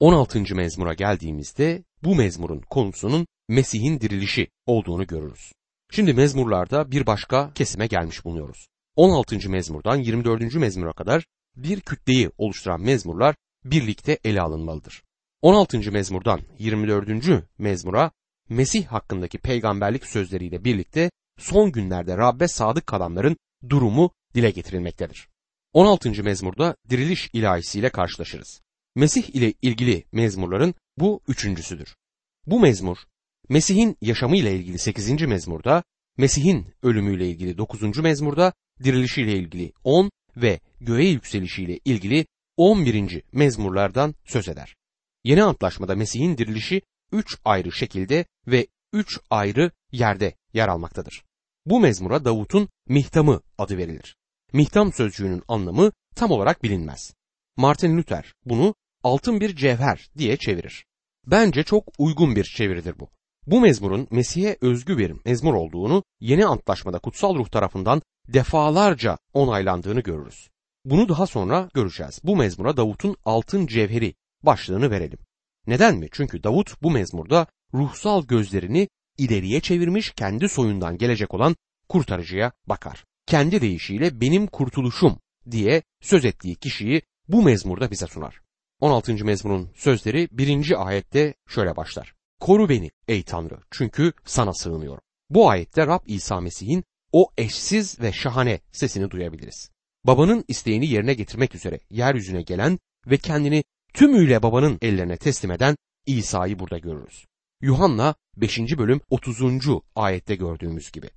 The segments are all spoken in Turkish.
16. mezmura geldiğimizde bu mezmurun konusunun Mesih'in dirilişi olduğunu görürüz. Şimdi mezmurlarda bir başka kesime gelmiş bulunuyoruz. 16. mezmurdan 24. mezmura kadar bir kütleyi oluşturan mezmurlar birlikte ele alınmalıdır. 16. mezmurdan 24. mezmura Mesih hakkındaki peygamberlik sözleriyle birlikte son günlerde Rabbe sadık kalanların durumu dile getirilmektedir. 16. mezmurda diriliş ilahisiyle karşılaşırız. Mesih ile ilgili mezmurların bu üçüncüsüdür. Bu mezmur, Mesih'in yaşamı ile ilgili 8. mezmurda, Mesih'in ölümüyle ilgili 9. mezmurda, dirilişiyle ilgili 10 ve göğe yükselişiyle ilgili 11. mezmurlardan söz eder. Yeni Antlaşmada Mesih'in dirilişi üç ayrı şekilde ve üç ayrı yerde yer almaktadır. Bu mezmura Davut'un Mihtamı adı verilir. Mihtam sözcüğünün anlamı tam olarak bilinmez. Martin Luther bunu altın bir cevher diye çevirir. Bence çok uygun bir çeviridir bu. Bu mezmurun Mesih'e özgü bir mezmur olduğunu yeni antlaşmada kutsal ruh tarafından defalarca onaylandığını görürüz. Bunu daha sonra göreceğiz. Bu mezmura Davut'un altın cevheri başlığını verelim. Neden mi? Çünkü Davut bu mezmurda ruhsal gözlerini ileriye çevirmiş kendi soyundan gelecek olan kurtarıcıya bakar. Kendi deyişiyle benim kurtuluşum diye söz ettiği kişiyi bu mezmurda bize sunar. 16. mezmurun sözleri 1. ayette şöyle başlar. Koru beni ey Tanrı çünkü sana sığınıyorum. Bu ayette Rab İsa Mesih'in o eşsiz ve şahane sesini duyabiliriz. Babanın isteğini yerine getirmek üzere yeryüzüne gelen ve kendini tümüyle babanın ellerine teslim eden İsa'yı burada görürüz. Yuhanna 5. bölüm 30. ayette gördüğümüz gibi.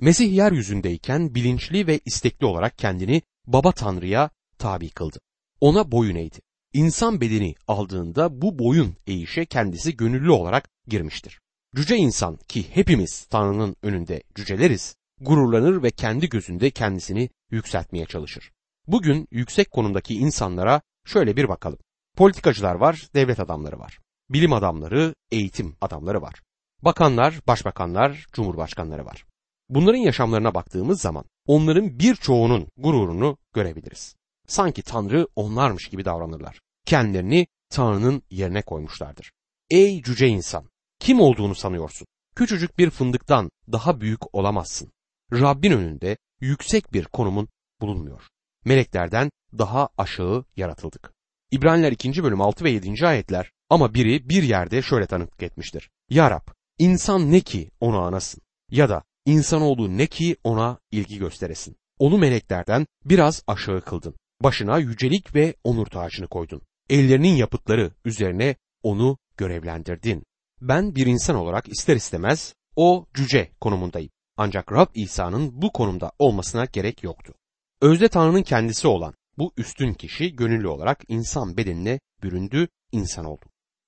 Mesih yeryüzündeyken bilinçli ve istekli olarak kendini baba Tanrı'ya tabi kıldı. Ona boyun eğdi. İnsan bedeni aldığında bu boyun eğişe kendisi gönüllü olarak girmiştir. Cüce insan ki hepimiz Tanrı'nın önünde cüceleriz, gururlanır ve kendi gözünde kendisini yükseltmeye çalışır. Bugün yüksek konumdaki insanlara şöyle bir bakalım. Politikacılar var, devlet adamları var. Bilim adamları, eğitim adamları var. Bakanlar, başbakanlar, cumhurbaşkanları var. Bunların yaşamlarına baktığımız zaman onların birçoğunun gururunu görebiliriz. Sanki Tanrı onlarmış gibi davranırlar. Kendilerini Tanrı'nın yerine koymuşlardır. Ey cüce insan! Kim olduğunu sanıyorsun? Küçücük bir fındıktan daha büyük olamazsın. Rabbin önünde yüksek bir konumun bulunmuyor. Meleklerden daha aşağı yaratıldık. İbraniler 2. bölüm 6 ve 7. ayetler ama biri bir yerde şöyle tanıklık etmiştir. Ya Rab, insan ne ki ona anasın ya da insanoğlu ne ki ona ilgi gösteresin. Onu meleklerden biraz aşağı kıldın. Başına yücelik ve onur tacını koydun. Ellerinin yapıtları üzerine onu görevlendirdin. Ben bir insan olarak ister istemez o cüce konumundayım. Ancak Rab İsa'nın bu konumda olmasına gerek yoktu. Özde Tanrı'nın kendisi olan bu üstün kişi gönüllü olarak insan bedenine büründü, insan oldu.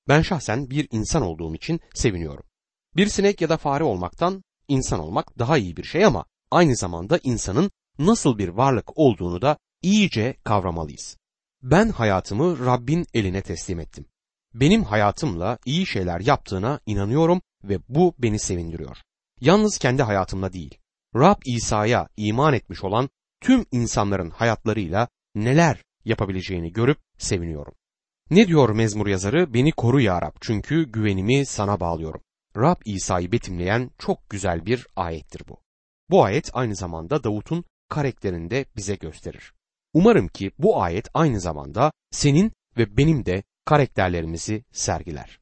Ben şahsen bir insan olduğum için seviniyorum. Bir sinek ya da fare olmaktan insan olmak daha iyi bir şey ama aynı zamanda insanın nasıl bir varlık olduğunu da iyice kavramalıyız. Ben hayatımı Rabbin eline teslim ettim. Benim hayatımla iyi şeyler yaptığına inanıyorum ve bu beni sevindiriyor. Yalnız kendi hayatımla değil, Rab İsa'ya iman etmiş olan tüm insanların hayatlarıyla neler yapabileceğini görüp seviniyorum. Ne diyor mezmur yazarı? Beni koru ya Rab çünkü güvenimi sana bağlıyorum. Rab İsa'yı betimleyen çok güzel bir ayettir bu. Bu ayet aynı zamanda Davut'un karakterini de bize gösterir. Umarım ki bu ayet aynı zamanda senin ve benim de karakterlerimizi sergiler.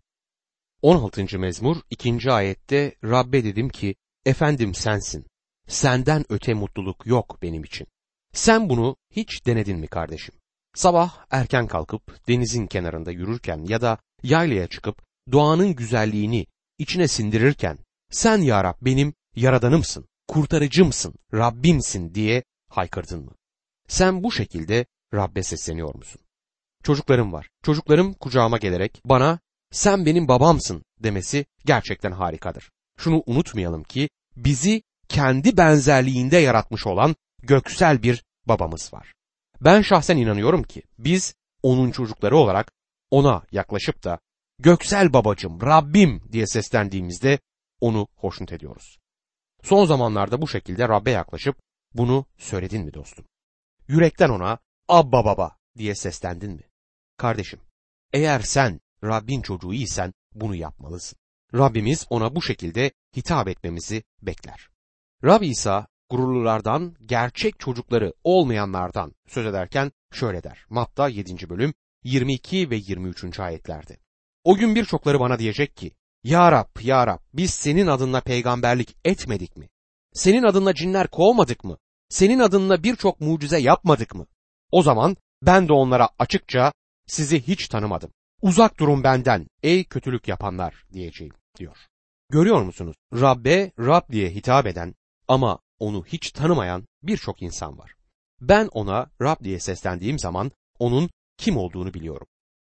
16. mezmur 2. ayette Rabbe dedim ki efendim sensin. Senden öte mutluluk yok benim için. Sen bunu hiç denedin mi kardeşim? Sabah erken kalkıp denizin kenarında yürürken ya da yaylaya çıkıp doğanın güzelliğini içine sindirirken sen ya Rab benim yaradanımsın, kurtarıcımsın, Rabbimsin diye haykırdın mı? Sen bu şekilde Rabbe sesleniyor musun? Çocuklarım var. Çocuklarım kucağıma gelerek bana sen benim babamsın demesi gerçekten harikadır. Şunu unutmayalım ki bizi kendi benzerliğinde yaratmış olan göksel bir babamız var. Ben şahsen inanıyorum ki biz onun çocukları olarak ona yaklaşıp da göksel babacım, Rabbim diye seslendiğimizde onu hoşnut ediyoruz. Son zamanlarda bu şekilde Rabbe yaklaşıp bunu söyledin mi dostum? Yürekten ona Abba baba diye seslendin mi? Kardeşim, eğer sen Rabbin çocuğu isen bunu yapmalısın. Rabbimiz ona bu şekilde hitap etmemizi bekler. Rab İsa gururlulardan, gerçek çocukları olmayanlardan söz ederken şöyle der. Matta 7. bölüm 22 ve 23. ayetlerde. O gün birçokları bana diyecek ki, Ya Rab, Ya Rab, biz senin adınla peygamberlik etmedik mi? Senin adınla cinler kovmadık mı? Senin adınla birçok mucize yapmadık mı? O zaman ben de onlara açıkça sizi hiç tanımadım. Uzak durun benden ey kötülük yapanlar diyeceğim diyor. Görüyor musunuz? Rabbe Rab diye hitap eden ama onu hiç tanımayan birçok insan var. Ben ona Rab diye seslendiğim zaman onun kim olduğunu biliyorum.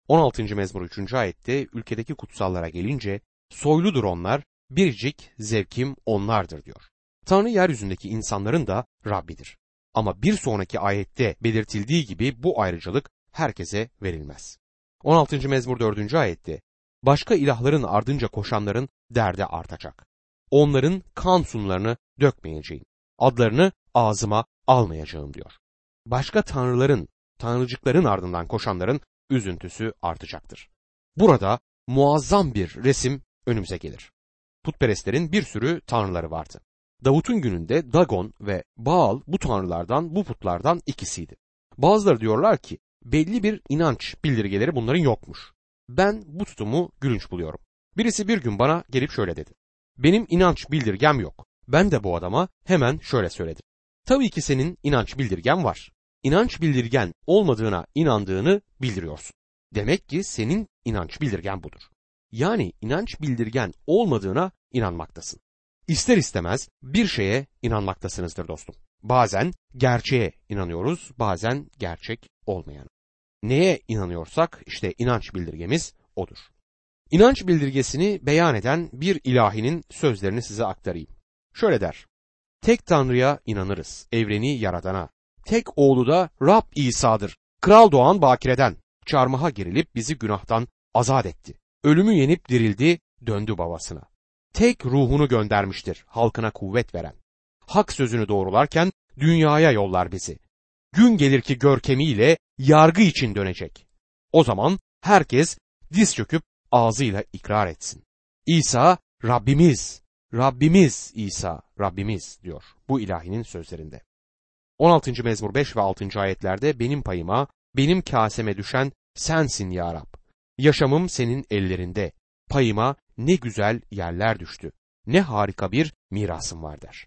16. mezmur 3. ayette ülkedeki kutsallara gelince soyludur onlar, biricik zevkim onlardır diyor. Tanrı yeryüzündeki insanların da Rabbidir. Ama bir sonraki ayette belirtildiği gibi bu ayrıcalık herkese verilmez. 16. mezmur 4. ayette başka ilahların ardınca koşanların derdi artacak. Onların kan sunlarını dökmeyeceğim. Adlarını ağzıma almayacağım diyor. Başka tanrıların, tanrıcıkların ardından koşanların üzüntüsü artacaktır. Burada muazzam bir resim önümüze gelir. Putperestlerin bir sürü tanrıları vardı. Davut'un gününde Dagon ve Baal bu tanrılardan, bu putlardan ikisiydi. Bazıları diyorlar ki belli bir inanç bildirgeleri bunların yokmuş. Ben bu tutumu gülünç buluyorum. Birisi bir gün bana gelip şöyle dedi. Benim inanç bildirgem yok. Ben de bu adama hemen şöyle söyledim. Tabii ki senin inanç bildirgen var. İnanç bildirgen olmadığına inandığını bildiriyorsun. Demek ki senin inanç bildirgen budur. Yani inanç bildirgen olmadığına inanmaktasın. İster istemez bir şeye inanmaktasınızdır dostum. Bazen gerçeğe inanıyoruz, bazen gerçek olmayan. Neye inanıyorsak işte inanç bildirgemiz odur. İnanç bildirgesini beyan eden bir ilahinin sözlerini size aktarayım. Şöyle der. Tek Tanrı'ya inanırız, evreni yaradana. Tek oğlu da Rab İsa'dır. Kral doğan bakireden. Çarmıha gerilip bizi günahtan azat etti. Ölümü yenip dirildi, döndü babasına. Tek ruhunu göndermiştir halkına kuvvet veren. Hak sözünü doğrularken dünyaya yollar bizi. Gün gelir ki görkemiyle yargı için dönecek. O zaman herkes diz çöküp ağzıyla ikrar etsin. İsa Rabbimiz, Rabbimiz İsa, Rabbimiz diyor bu ilahinin sözlerinde. 16. mezmur 5 ve 6. ayetlerde benim payıma, benim kaseme düşen sensin ya Rab. Yaşamım senin ellerinde. Payıma ne güzel yerler düştü. Ne harika bir mirasım var der.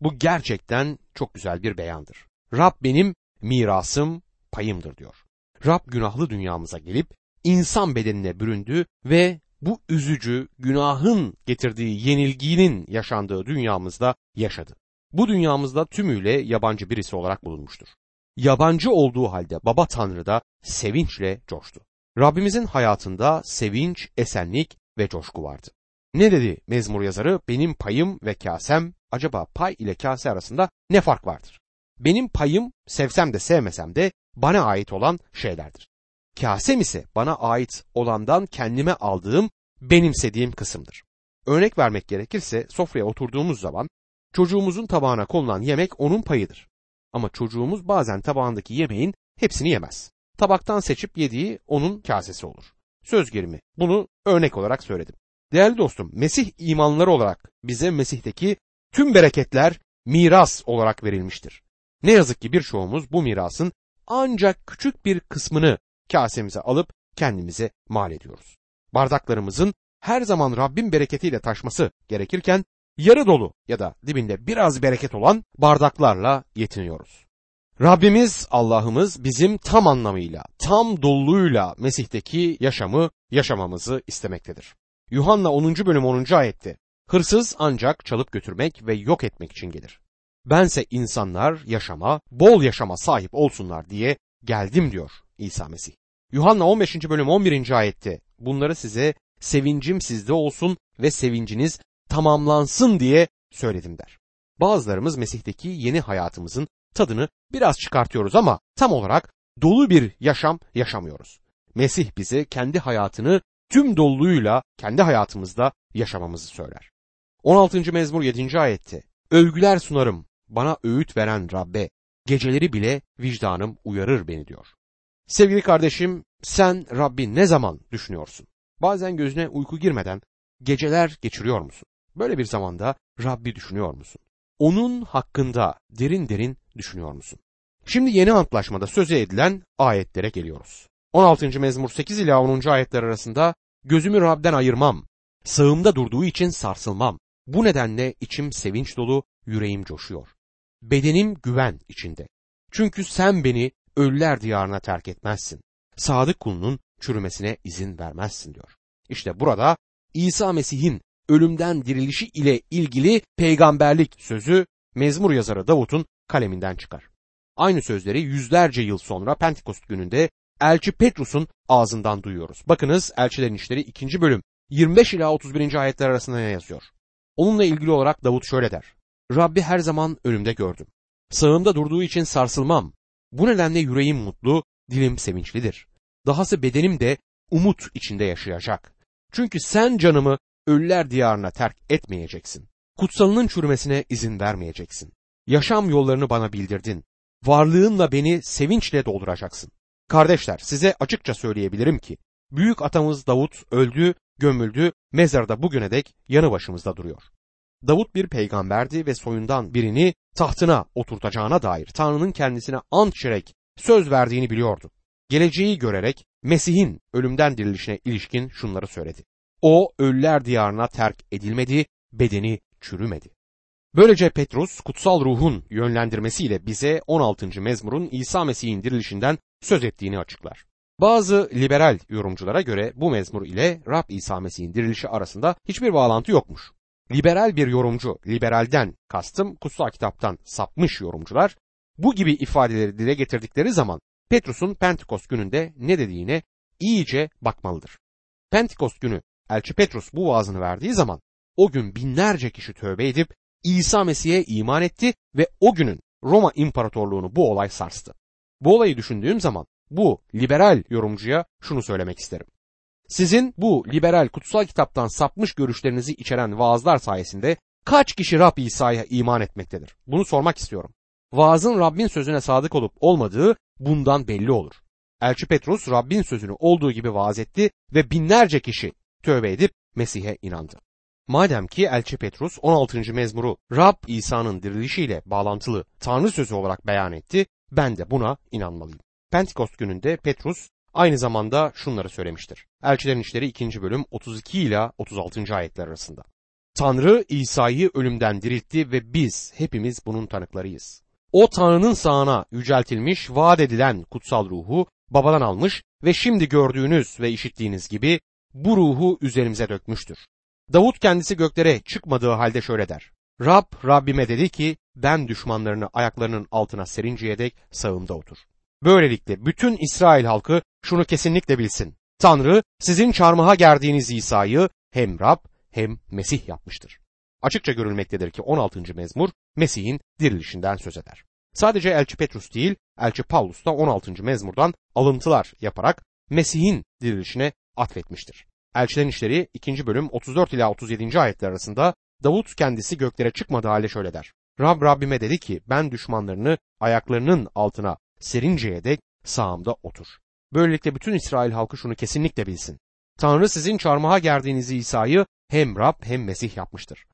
Bu gerçekten çok güzel bir beyandır. Rab benim mirasım, payımdır diyor. Rab günahlı dünyamıza gelip insan bedenine büründü ve bu üzücü günahın getirdiği yenilginin yaşandığı dünyamızda yaşadı. Bu dünyamızda tümüyle yabancı birisi olarak bulunmuştur. Yabancı olduğu halde baba tanrı da sevinçle coştu. Rabbimizin hayatında sevinç, esenlik ve coşku vardı. Ne dedi mezmur yazarı? Benim payım ve kasem acaba pay ile kase arasında ne fark vardır? Benim payım sevsem de sevmesem de bana ait olan şeylerdir. Kasem ise bana ait olandan kendime aldığım, benimsediğim kısımdır. Örnek vermek gerekirse sofraya oturduğumuz zaman çocuğumuzun tabağına konulan yemek onun payıdır. Ama çocuğumuz bazen tabağındaki yemeğin hepsini yemez. Tabaktan seçip yediği onun kasesi olur. Söz gelimi bunu örnek olarak söyledim. Değerli dostum Mesih imanları olarak bize Mesih'teki tüm bereketler miras olarak verilmiştir. Ne yazık ki birçoğumuz bu mirasın ancak küçük bir kısmını kasemize alıp kendimize mal ediyoruz. Bardaklarımızın her zaman Rabbin bereketiyle taşması gerekirken yarı dolu ya da dibinde biraz bereket olan bardaklarla yetiniyoruz. Rabbimiz Allah'ımız bizim tam anlamıyla, tam doluluğuyla Mesih'teki yaşamı yaşamamızı istemektedir. Yuhanna 10. bölüm 10. ayette Hırsız ancak çalıp götürmek ve yok etmek için gelir. Bense insanlar yaşama, bol yaşama sahip olsunlar diye geldim diyor İsa Mesih. Yuhanna 15. bölüm 11. ayette bunları size sevincim sizde olsun ve sevinciniz tamamlansın diye söyledim der. Bazılarımız Mesih'teki yeni hayatımızın tadını biraz çıkartıyoruz ama tam olarak dolu bir yaşam yaşamıyoruz. Mesih bize kendi hayatını tüm doluluğuyla kendi hayatımızda yaşamamızı söyler. 16. mezmur 7. ayette Övgüler sunarım bana öğüt veren Rabbe, geceleri bile vicdanım uyarır beni diyor. Sevgili kardeşim, sen Rabbi ne zaman düşünüyorsun? Bazen gözüne uyku girmeden geceler geçiriyor musun? Böyle bir zamanda Rabbi düşünüyor musun? Onun hakkında derin derin düşünüyor musun? Şimdi yeni antlaşmada söze edilen ayetlere geliyoruz. 16. mezmur 8 ila 10. ayetler arasında gözümü Rab'den ayırmam, sağımda durduğu için sarsılmam. Bu nedenle içim sevinç dolu, yüreğim coşuyor. Bedenim güven içinde. Çünkü sen beni ölüler diyarına terk etmezsin. Sadık kulunun çürümesine izin vermezsin diyor. İşte burada İsa Mesih'in ölümden dirilişi ile ilgili peygamberlik sözü mezmur yazarı Davut'un kaleminden çıkar. Aynı sözleri yüzlerce yıl sonra Pentekost gününde Elçi Petrus'un ağzından duyuyoruz. Bakınız Elçilerin İşleri 2. bölüm 25 ila 31. ayetler arasında ne yazıyor? Onunla ilgili olarak Davut şöyle der. Rabbi her zaman önümde gördüm. Sağımda durduğu için sarsılmam. Bu nedenle yüreğim mutlu, dilim sevinçlidir. Dahası bedenim de umut içinde yaşayacak. Çünkü sen canımı ölüler diyarına terk etmeyeceksin. Kutsalının çürümesine izin vermeyeceksin. Yaşam yollarını bana bildirdin. Varlığınla beni sevinçle dolduracaksın. Kardeşler size açıkça söyleyebilirim ki büyük atamız Davut öldü, gömüldü, mezarda bugüne dek yanı başımızda duruyor. Davut bir peygamberdi ve soyundan birini tahtına oturtacağına dair Tanrı'nın kendisine ant içerek söz verdiğini biliyordu. Geleceği görerek Mesih'in ölümden dirilişine ilişkin şunları söyledi. O ölüler diyarına terk edilmedi, bedeni çürümedi. Böylece Petrus kutsal ruhun yönlendirmesiyle bize 16. mezmurun İsa Mesih'in dirilişinden söz ettiğini açıklar. Bazı liberal yorumculara göre bu mezmur ile Rab İsa Mesih'in dirilişi arasında hiçbir bağlantı yokmuş. Liberal bir yorumcu, liberalden kastım kutsal kitaptan sapmış yorumcular bu gibi ifadeleri dile getirdikleri zaman Petrus'un Pentekost gününde ne dediğine iyice bakmalıdır. Pentekost günü Elçi Petrus bu vaazını verdiği zaman o gün binlerce kişi tövbe edip İsa Mesih'e iman etti ve o günün Roma İmparatorluğunu bu olay sarstı. Bu olayı düşündüğüm zaman bu liberal yorumcuya şunu söylemek isterim. Sizin bu liberal kutsal kitaptan sapmış görüşlerinizi içeren vaazlar sayesinde kaç kişi Rab İsa'ya iman etmektedir? Bunu sormak istiyorum. Vaazın Rabbin sözüne sadık olup olmadığı bundan belli olur. Elçi Petrus Rabbin sözünü olduğu gibi vaaz etti ve binlerce kişi tövbe edip Mesih'e inandı. Madem ki Elçi Petrus 16. mezmuru Rab İsa'nın dirilişiyle bağlantılı Tanrı sözü olarak beyan etti, ben de buna inanmalıyım. Pentekost gününde Petrus aynı zamanda şunları söylemiştir. Elçilerin İşleri 2. bölüm 32 ile 36. ayetler arasında. Tanrı İsa'yı ölümden diriltti ve biz hepimiz bunun tanıklarıyız. O Tanrı'nın sağına yüceltilmiş, vaat edilen kutsal ruhu babadan almış ve şimdi gördüğünüz ve işittiğiniz gibi bu ruhu üzerimize dökmüştür. Davut kendisi göklere çıkmadığı halde şöyle der. Rab Rabbime dedi ki ben düşmanlarını ayaklarının altına serinceye dek sağımda otur. Böylelikle bütün İsrail halkı şunu kesinlikle bilsin. Tanrı sizin çarmıha gerdiğiniz İsa'yı hem Rab hem Mesih yapmıştır. Açıkça görülmektedir ki 16. mezmur Mesih'in dirilişinden söz eder. Sadece Elçi Petrus değil, Elçi Paulus da 16. mezmurdan alıntılar yaparak Mesih'in dirilişine atfetmiştir. Elçilerin İşleri 2. bölüm 34 ila 37. ayetler arasında Davut kendisi göklere çıkmadığı halde şöyle der. Rab Rabbime dedi ki ben düşmanlarını ayaklarının altına serinceye dek sağımda otur. Böylelikle bütün İsrail halkı şunu kesinlikle bilsin. Tanrı sizin çarmıha gerdiğiniz İsa'yı hem Rab hem Mesih yapmıştır.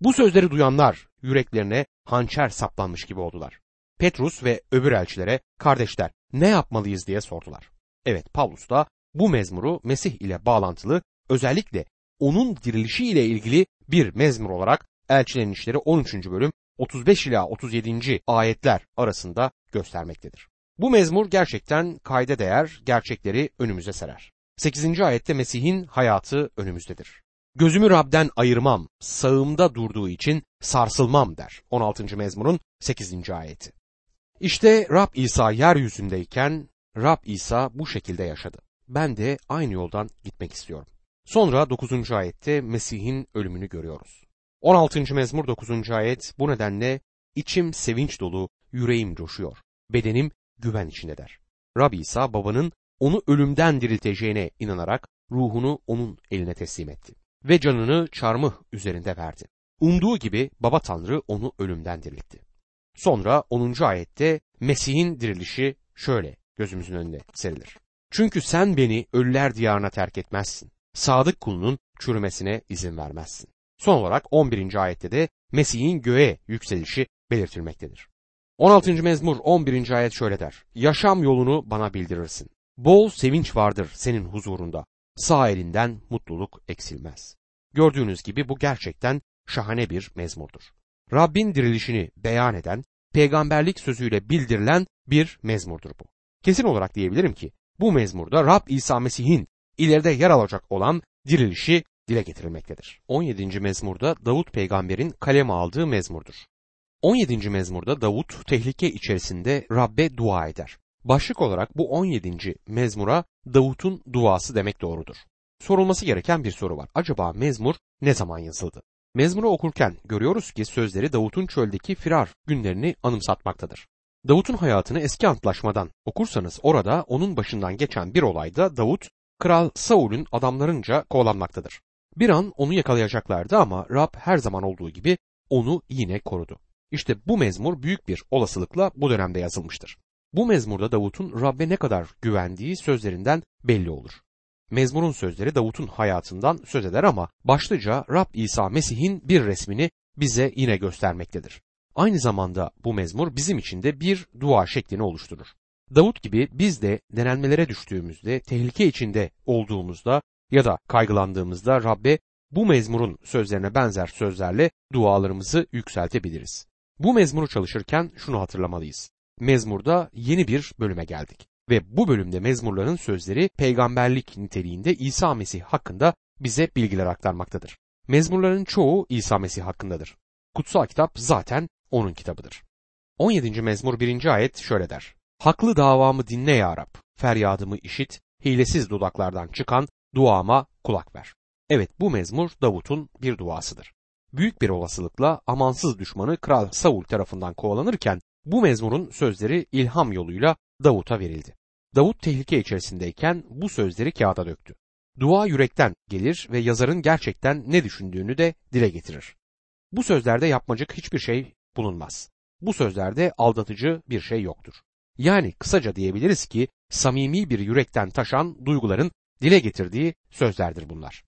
Bu sözleri duyanlar yüreklerine hançer saplanmış gibi oldular. Petrus ve öbür elçilere kardeşler ne yapmalıyız diye sordular. Evet Paulus da bu mezmuru Mesih ile bağlantılı özellikle onun dirilişi ile ilgili bir mezmur olarak Elçilerin İşleri 13. bölüm 35 ila 37. ayetler arasında göstermektedir. Bu mezmur gerçekten kayda değer gerçekleri önümüze serer. 8. ayette Mesih'in hayatı önümüzdedir. Gözümü Rab'den ayırmam, sağımda durduğu için sarsılmam der. 16. mezmurun 8. ayeti. İşte Rab İsa yeryüzündeyken Rab İsa bu şekilde yaşadı. Ben de aynı yoldan gitmek istiyorum. Sonra 9. ayette Mesih'in ölümünü görüyoruz. 16. mezmur 9. ayet bu nedenle içim sevinç dolu, yüreğim coşuyor. Bedenim güven içinde der. Rab İsa babanın onu ölümden dirilteceğine inanarak ruhunu onun eline teslim etti. Ve canını çarmıh üzerinde verdi. Umduğu gibi baba tanrı onu ölümden diriltti. Sonra 10. ayette Mesih'in dirilişi şöyle gözümüzün önünde serilir. Çünkü sen beni ölüler diyarına terk etmezsin. sadık kulunun çürümesine izin vermezsin. Son olarak 11. ayette de Mesih'in göğe yükselişi belirtilmektedir. 16. mezmur 11. ayet şöyle der. Yaşam yolunu bana bildirirsin. Bol sevinç vardır senin huzurunda. Sağ elinden mutluluk eksilmez. Gördüğünüz gibi bu gerçekten şahane bir mezmurdur. Rabbin dirilişini beyan eden, peygamberlik sözüyle bildirilen bir mezmurdur bu. Kesin olarak diyebilirim ki bu mezmurda Rab İsa Mesih'in ileride yer alacak olan dirilişi dile getirilmektedir. 17. mezmurda Davut peygamberin kaleme aldığı mezmurdur. 17. mezmurda Davut tehlike içerisinde Rabbe dua eder. Başlık olarak bu 17. mezmura Davut'un duası demek doğrudur. Sorulması gereken bir soru var. Acaba mezmur ne zaman yazıldı? Mezmuru okurken görüyoruz ki sözleri Davut'un çöldeki firar günlerini anımsatmaktadır. Davut'un hayatını eski antlaşmadan okursanız orada onun başından geçen bir olayda Davut, Kral Saul'ün adamlarınca kovalanmaktadır. Bir an onu yakalayacaklardı ama Rab her zaman olduğu gibi onu yine korudu. İşte bu mezmur büyük bir olasılıkla bu dönemde yazılmıştır. Bu mezmurda Davut'un Rabbe ne kadar güvendiği sözlerinden belli olur. Mezmurun sözleri Davut'un hayatından söz eder ama başlıca Rab İsa Mesih'in bir resmini bize yine göstermektedir. Aynı zamanda bu mezmur bizim için de bir dua şeklini oluşturur. Davut gibi biz de denenmelere düştüğümüzde, tehlike içinde olduğumuzda ya da kaygılandığımızda Rabbe bu mezmurun sözlerine benzer sözlerle dualarımızı yükseltebiliriz. Bu mezmuru çalışırken şunu hatırlamalıyız. Mezmurda yeni bir bölüme geldik ve bu bölümde mezmurların sözleri peygamberlik niteliğinde İsa Mesih hakkında bize bilgiler aktarmaktadır. Mezmurların çoğu İsa Mesih hakkındadır. Kutsal kitap zaten onun kitabıdır. 17. mezmur 1. ayet şöyle der. Haklı davamı dinle ya Rab, feryadımı işit, hilesiz dudaklardan çıkan duama kulak ver. Evet bu mezmur Davut'un bir duasıdır. Büyük bir olasılıkla amansız düşmanı Kral Saul tarafından kovalanırken bu mezmurun sözleri ilham yoluyla Davut'a verildi. Davut tehlike içerisindeyken bu sözleri kağıda döktü. Dua yürekten gelir ve yazarın gerçekten ne düşündüğünü de dile getirir. Bu sözlerde yapmacık hiçbir şey bulunmaz. Bu sözlerde aldatıcı bir şey yoktur. Yani kısaca diyebiliriz ki samimi bir yürekten taşan duyguların dile getirdiği sözlerdir bunlar.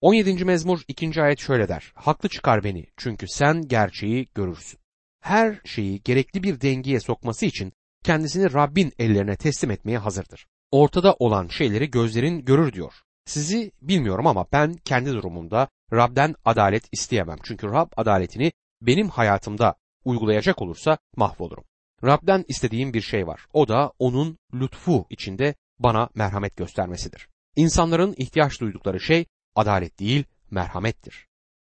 17. mezmur 2. ayet şöyle der. Haklı çıkar beni çünkü sen gerçeği görürsün. Her şeyi gerekli bir dengeye sokması için kendisini Rabbin ellerine teslim etmeye hazırdır. Ortada olan şeyleri gözlerin görür diyor. Sizi bilmiyorum ama ben kendi durumumda Rab'den adalet isteyemem. Çünkü Rab adaletini benim hayatımda uygulayacak olursa mahvolurum. Rab'den istediğim bir şey var. O da onun lütfu içinde bana merhamet göstermesidir. İnsanların ihtiyaç duydukları şey adalet değil, merhamettir.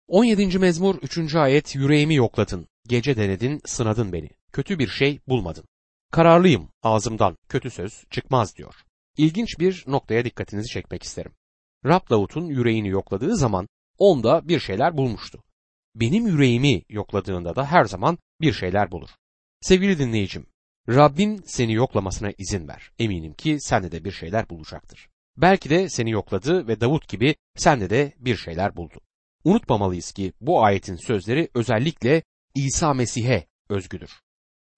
17. mezmur 3. ayet yüreğimi yokladın, gece denedin, sınadın beni, kötü bir şey bulmadın. Kararlıyım, ağzımdan kötü söz çıkmaz diyor. İlginç bir noktaya dikkatinizi çekmek isterim. Rab Davut'un yüreğini yokladığı zaman onda bir şeyler bulmuştu. Benim yüreğimi yokladığında da her zaman bir şeyler bulur. Sevgili dinleyicim, Rabbin seni yoklamasına izin ver. Eminim ki sende de bir şeyler bulacaktır. Belki de seni yokladı ve Davut gibi sende de bir şeyler buldu. Unutmamalıyız ki bu ayetin sözleri özellikle İsa Mesih'e özgüdür.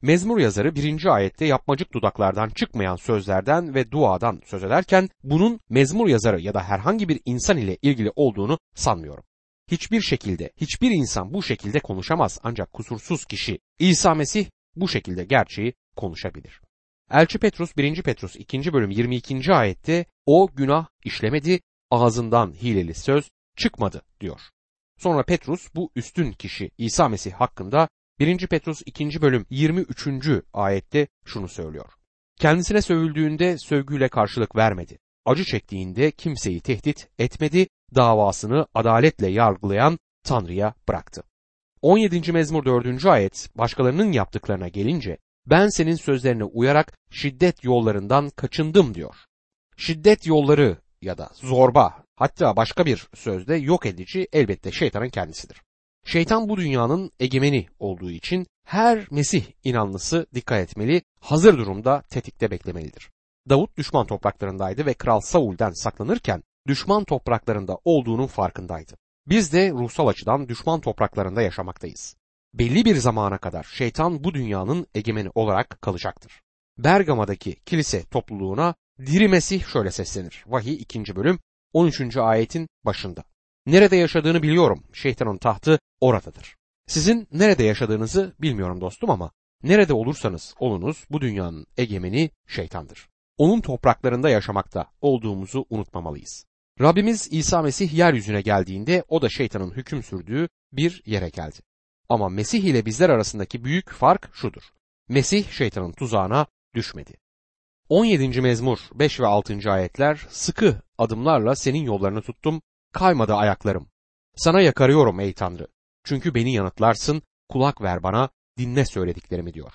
Mezmur yazarı birinci ayette yapmacık dudaklardan çıkmayan sözlerden ve duadan söz ederken bunun mezmur yazarı ya da herhangi bir insan ile ilgili olduğunu sanmıyorum. Hiçbir şekilde, hiçbir insan bu şekilde konuşamaz ancak kusursuz kişi İsa Mesih bu şekilde gerçeği konuşabilir. Elçi Petrus 1. Petrus 2. bölüm 22. ayette o günah işlemedi, ağzından hileli söz çıkmadı diyor. Sonra Petrus bu üstün kişi İsa Mesih hakkında 1. Petrus 2. bölüm 23. ayette şunu söylüyor. Kendisine sövüldüğünde sövgüyle karşılık vermedi. Acı çektiğinde kimseyi tehdit etmedi, davasını adaletle yargılayan Tanrı'ya bıraktı. 17. mezmur 4. ayet başkalarının yaptıklarına gelince ben senin sözlerine uyarak şiddet yollarından kaçındım diyor. Şiddet yolları ya da zorba hatta başka bir sözde yok edici elbette şeytanın kendisidir. Şeytan bu dünyanın egemeni olduğu için her Mesih inanlısı dikkat etmeli, hazır durumda tetikte beklemelidir. Davut düşman topraklarındaydı ve Kral Saul'den saklanırken düşman topraklarında olduğunun farkındaydı. Biz de ruhsal açıdan düşman topraklarında yaşamaktayız. Belli bir zamana kadar şeytan bu dünyanın egemeni olarak kalacaktır. Bergama'daki kilise topluluğuna diri Mesih şöyle seslenir. Vahiy 2. bölüm 13. ayetin başında. Nerede yaşadığını biliyorum. Şeytanın tahtı oradadır. Sizin nerede yaşadığınızı bilmiyorum dostum ama nerede olursanız olunuz bu dünyanın egemeni şeytandır. Onun topraklarında yaşamakta olduğumuzu unutmamalıyız. Rabbimiz İsa Mesih yeryüzüne geldiğinde o da şeytanın hüküm sürdüğü bir yere geldi. Ama Mesih ile bizler arasındaki büyük fark şudur. Mesih şeytanın tuzağına düşmedi. 17. mezmur 5 ve 6. ayetler sıkı adımlarla senin yollarını tuttum, kaymadı ayaklarım. Sana yakarıyorum ey Tanrı. Çünkü beni yanıtlarsın, kulak ver bana, dinle söylediklerimi diyor.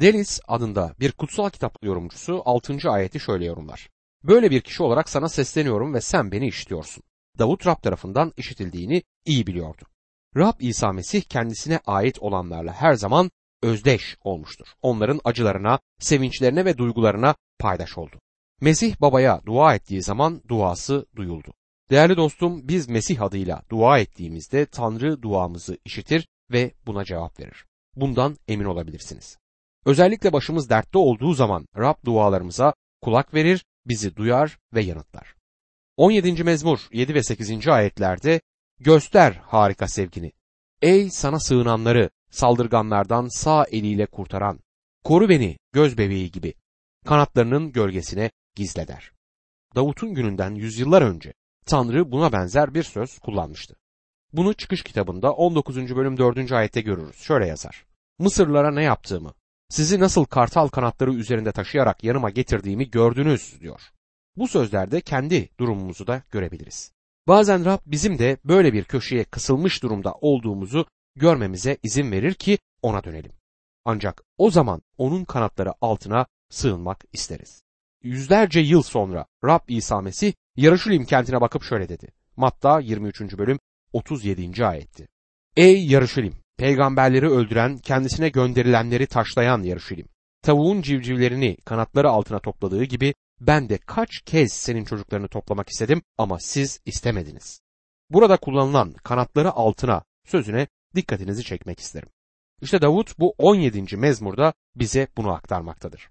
Delis adında bir kutsal kitap yorumcusu 6. ayeti şöyle yorumlar. Böyle bir kişi olarak sana sesleniyorum ve sen beni işitiyorsun. Davut Rab tarafından işitildiğini iyi biliyordu. Rab İsa Mesih kendisine ait olanlarla her zaman özdeş olmuştur. Onların acılarına, sevinçlerine ve duygularına paydaş oldu. Mesih babaya dua ettiği zaman duası duyuldu. Değerli dostum biz Mesih adıyla dua ettiğimizde Tanrı duamızı işitir ve buna cevap verir. Bundan emin olabilirsiniz. Özellikle başımız dertte olduğu zaman Rab dualarımıza kulak verir, bizi duyar ve yanıtlar. 17. mezmur 7 ve 8. ayetlerde göster harika sevgini. Ey sana sığınanları saldırganlardan sağ eliyle kurtaran, koru beni göz bebeği gibi, kanatlarının gölgesine gizle der. Davut'un gününden yüzyıllar önce Tanrı buna benzer bir söz kullanmıştı. Bunu çıkış kitabında 19. bölüm 4. ayette görürüz. Şöyle yazar. Mısırlara ne yaptığımı, sizi nasıl kartal kanatları üzerinde taşıyarak yanıma getirdiğimi gördünüz diyor. Bu sözlerde kendi durumumuzu da görebiliriz. Bazen Rab bizim de böyle bir köşeye kısılmış durumda olduğumuzu görmemize izin verir ki ona dönelim. Ancak o zaman onun kanatları altına sığınmak isteriz. Yüzlerce yıl sonra Rab İsa Mesih Yarışulim kentine bakıp şöyle dedi. Matta 23. bölüm 37. ayetti. Ey Yarışulim! Peygamberleri öldüren, kendisine gönderilenleri taşlayan Yarışulim! Tavuğun civcivlerini kanatları altına topladığı gibi ben de kaç kez senin çocuklarını toplamak istedim ama siz istemediniz. Burada kullanılan kanatları altına sözüne dikkatinizi çekmek isterim. İşte Davut bu 17. mezmurda bize bunu aktarmaktadır.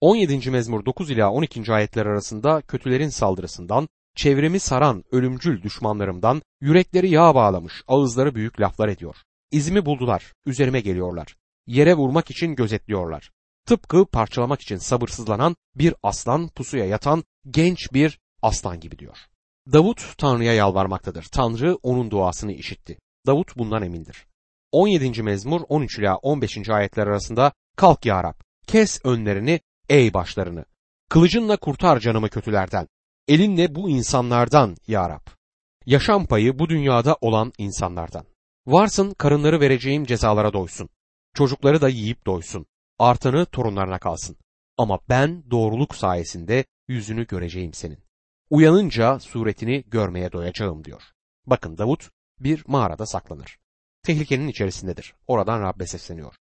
17. mezmur 9 ila 12. ayetler arasında kötülerin saldırısından, çevremi saran ölümcül düşmanlarımdan yürekleri yağ bağlamış, ağızları büyük laflar ediyor. İzimi buldular, üzerime geliyorlar. Yere vurmak için gözetliyorlar. Tıpkı parçalamak için sabırsızlanan bir aslan pusuya yatan genç bir aslan gibi diyor. Davut Tanrı'ya yalvarmaktadır. Tanrı onun duasını işitti. Davut bundan emindir. 17. mezmur 13 ila 15. ayetler arasında kalk ya Rab, kes önlerini ey başlarını. Kılıcınla kurtar canımı kötülerden. Elinle bu insanlardan ya Rab. Yaşam payı bu dünyada olan insanlardan. Varsın karınları vereceğim cezalara doysun. Çocukları da yiyip doysun. Artanı torunlarına kalsın. Ama ben doğruluk sayesinde yüzünü göreceğim senin. Uyanınca suretini görmeye doyacağım diyor. Bakın Davut bir mağarada saklanır. Tehlikenin içerisindedir. Oradan Rabbe sesleniyor.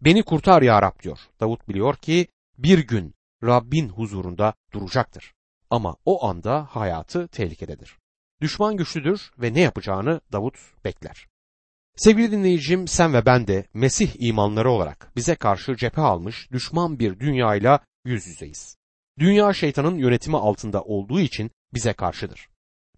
Beni kurtar ya Rab diyor. Davut biliyor ki bir gün Rabbin huzurunda duracaktır. Ama o anda hayatı tehlikededir. Düşman güçlüdür ve ne yapacağını Davut bekler. Sevgili dinleyicim sen ve ben de Mesih imanları olarak bize karşı cephe almış düşman bir dünyayla yüz yüzeyiz. Dünya şeytanın yönetimi altında olduğu için bize karşıdır.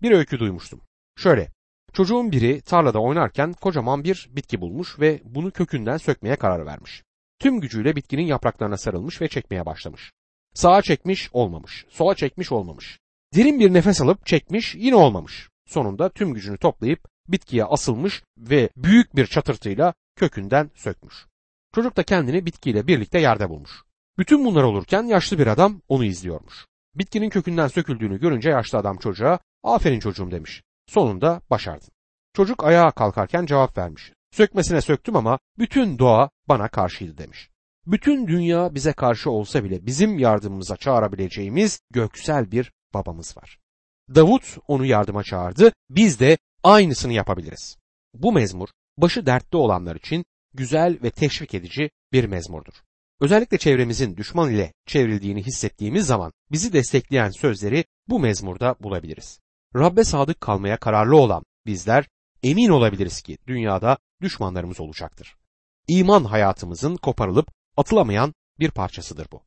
Bir öykü duymuştum. Şöyle, çocuğun biri tarlada oynarken kocaman bir bitki bulmuş ve bunu kökünden sökmeye karar vermiş. Tüm gücüyle bitkinin yapraklarına sarılmış ve çekmeye başlamış. Sağa çekmiş olmamış, sola çekmiş olmamış. Derin bir nefes alıp çekmiş yine olmamış. Sonunda tüm gücünü toplayıp bitkiye asılmış ve büyük bir çatırtıyla kökünden sökmüş. Çocuk da kendini bitkiyle birlikte yerde bulmuş. Bütün bunlar olurken yaşlı bir adam onu izliyormuş. Bitkinin kökünden söküldüğünü görünce yaşlı adam çocuğa aferin çocuğum demiş. Sonunda başardın. Çocuk ayağa kalkarken cevap vermiş. Sökmesine söktüm ama bütün doğa bana karşıydı demiş. Bütün dünya bize karşı olsa bile bizim yardımımıza çağırabileceğimiz göksel bir babamız var. Davut onu yardıma çağırdı, biz de aynısını yapabiliriz. Bu mezmur başı dertte olanlar için güzel ve teşvik edici bir mezmurdur. Özellikle çevremizin düşman ile çevrildiğini hissettiğimiz zaman bizi destekleyen sözleri bu mezmurda bulabiliriz. Rabbe sadık kalmaya kararlı olan bizler emin olabiliriz ki dünyada düşmanlarımız olacaktır. İman hayatımızın koparılıp atılamayan bir parçasıdır bu.